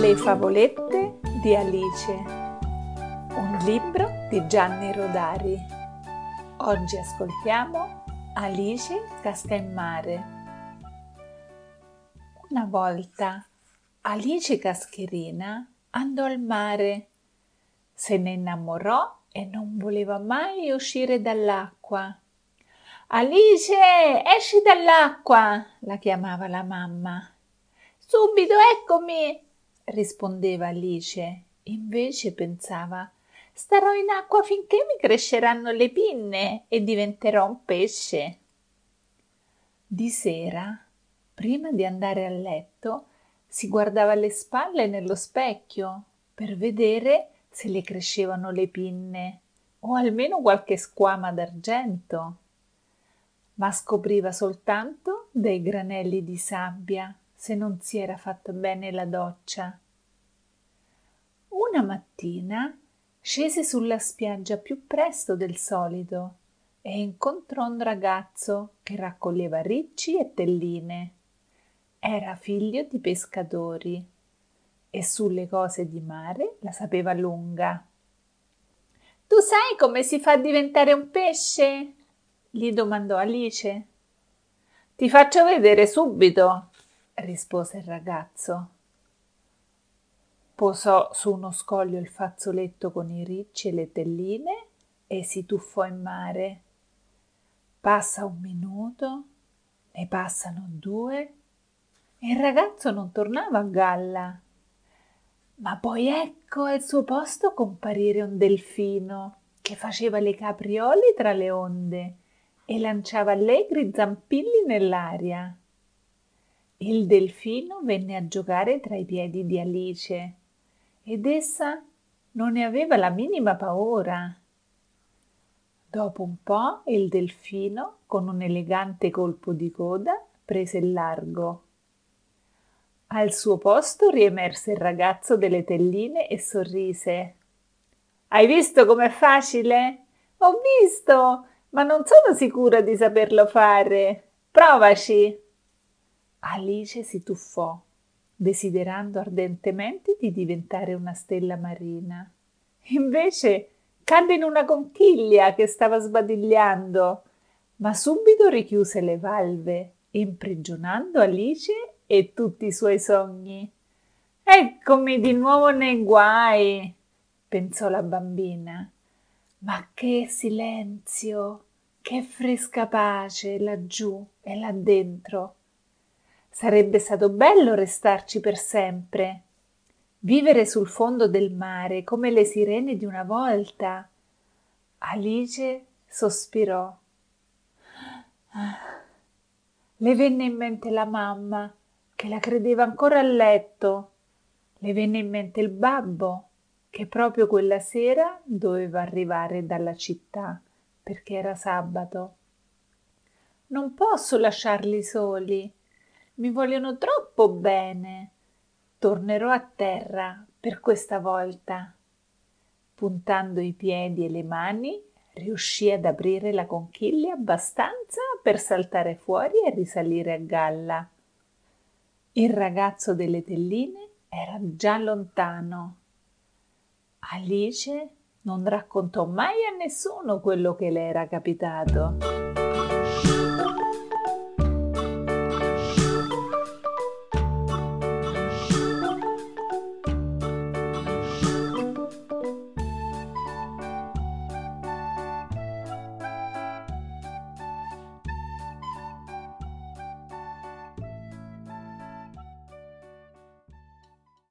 Le favolette di Alice, un libro di Gianni Rodari. Oggi ascoltiamo Alice casca in mare. Una volta Alice Cascherina andò al mare, se ne innamorò e non voleva mai uscire dall'acqua. Alice, esci dall'acqua! la chiamava la mamma. Subito, eccomi! Rispondeva Alice. Invece pensava starò in acqua finché mi cresceranno le pinne e diventerò un pesce. Di sera, prima di andare a letto, si guardava alle spalle nello specchio per vedere se le crescevano le pinne o almeno qualche squama d'argento ma scopriva soltanto dei granelli di sabbia se non si era fatta bene la doccia. Una mattina scese sulla spiaggia più presto del solito e incontrò un ragazzo che raccoglieva ricci e telline. Era figlio di pescatori e sulle cose di mare la sapeva lunga. Tu sai come si fa a diventare un pesce? gli domandò Alice. Ti faccio vedere subito, rispose il ragazzo. Posò su uno scoglio il fazzoletto con i ricci e le telline e si tuffò in mare. Passa un minuto, ne passano due e il ragazzo non tornava a galla. Ma poi ecco al suo posto comparire un delfino che faceva le capriole tra le onde e lanciava allegri zampilli nell'aria. Il delfino venne a giocare tra i piedi di Alice ed essa non ne aveva la minima paura. Dopo un po' il delfino, con un elegante colpo di coda, prese il largo. Al suo posto riemerse il ragazzo delle telline e sorrise. Hai visto com'è facile? Ho visto! ma non sono sicura di saperlo fare. Provaci. Alice si tuffò, desiderando ardentemente di diventare una stella marina. Invece cadde in una conchiglia che stava sbadigliando, ma subito richiuse le valve, imprigionando Alice e tutti i suoi sogni. Eccomi di nuovo nei guai, pensò la bambina ma che silenzio, che fresca pace laggiù e là dentro. Sarebbe stato bello restarci per sempre, vivere sul fondo del mare come le sirene di una volta. Alice sospirò. Le venne in mente la mamma, che la credeva ancora a letto. Le venne in mente il babbo, che proprio quella sera doveva arrivare dalla città perché era sabato. Non posso lasciarli soli, mi vogliono troppo bene. Tornerò a terra per questa volta. Puntando i piedi e le mani, riuscì ad aprire la conchiglia abbastanza per saltare fuori e risalire a galla. Il ragazzo delle telline era già lontano Alice non raccontò mai a nessuno quello che le era capitato.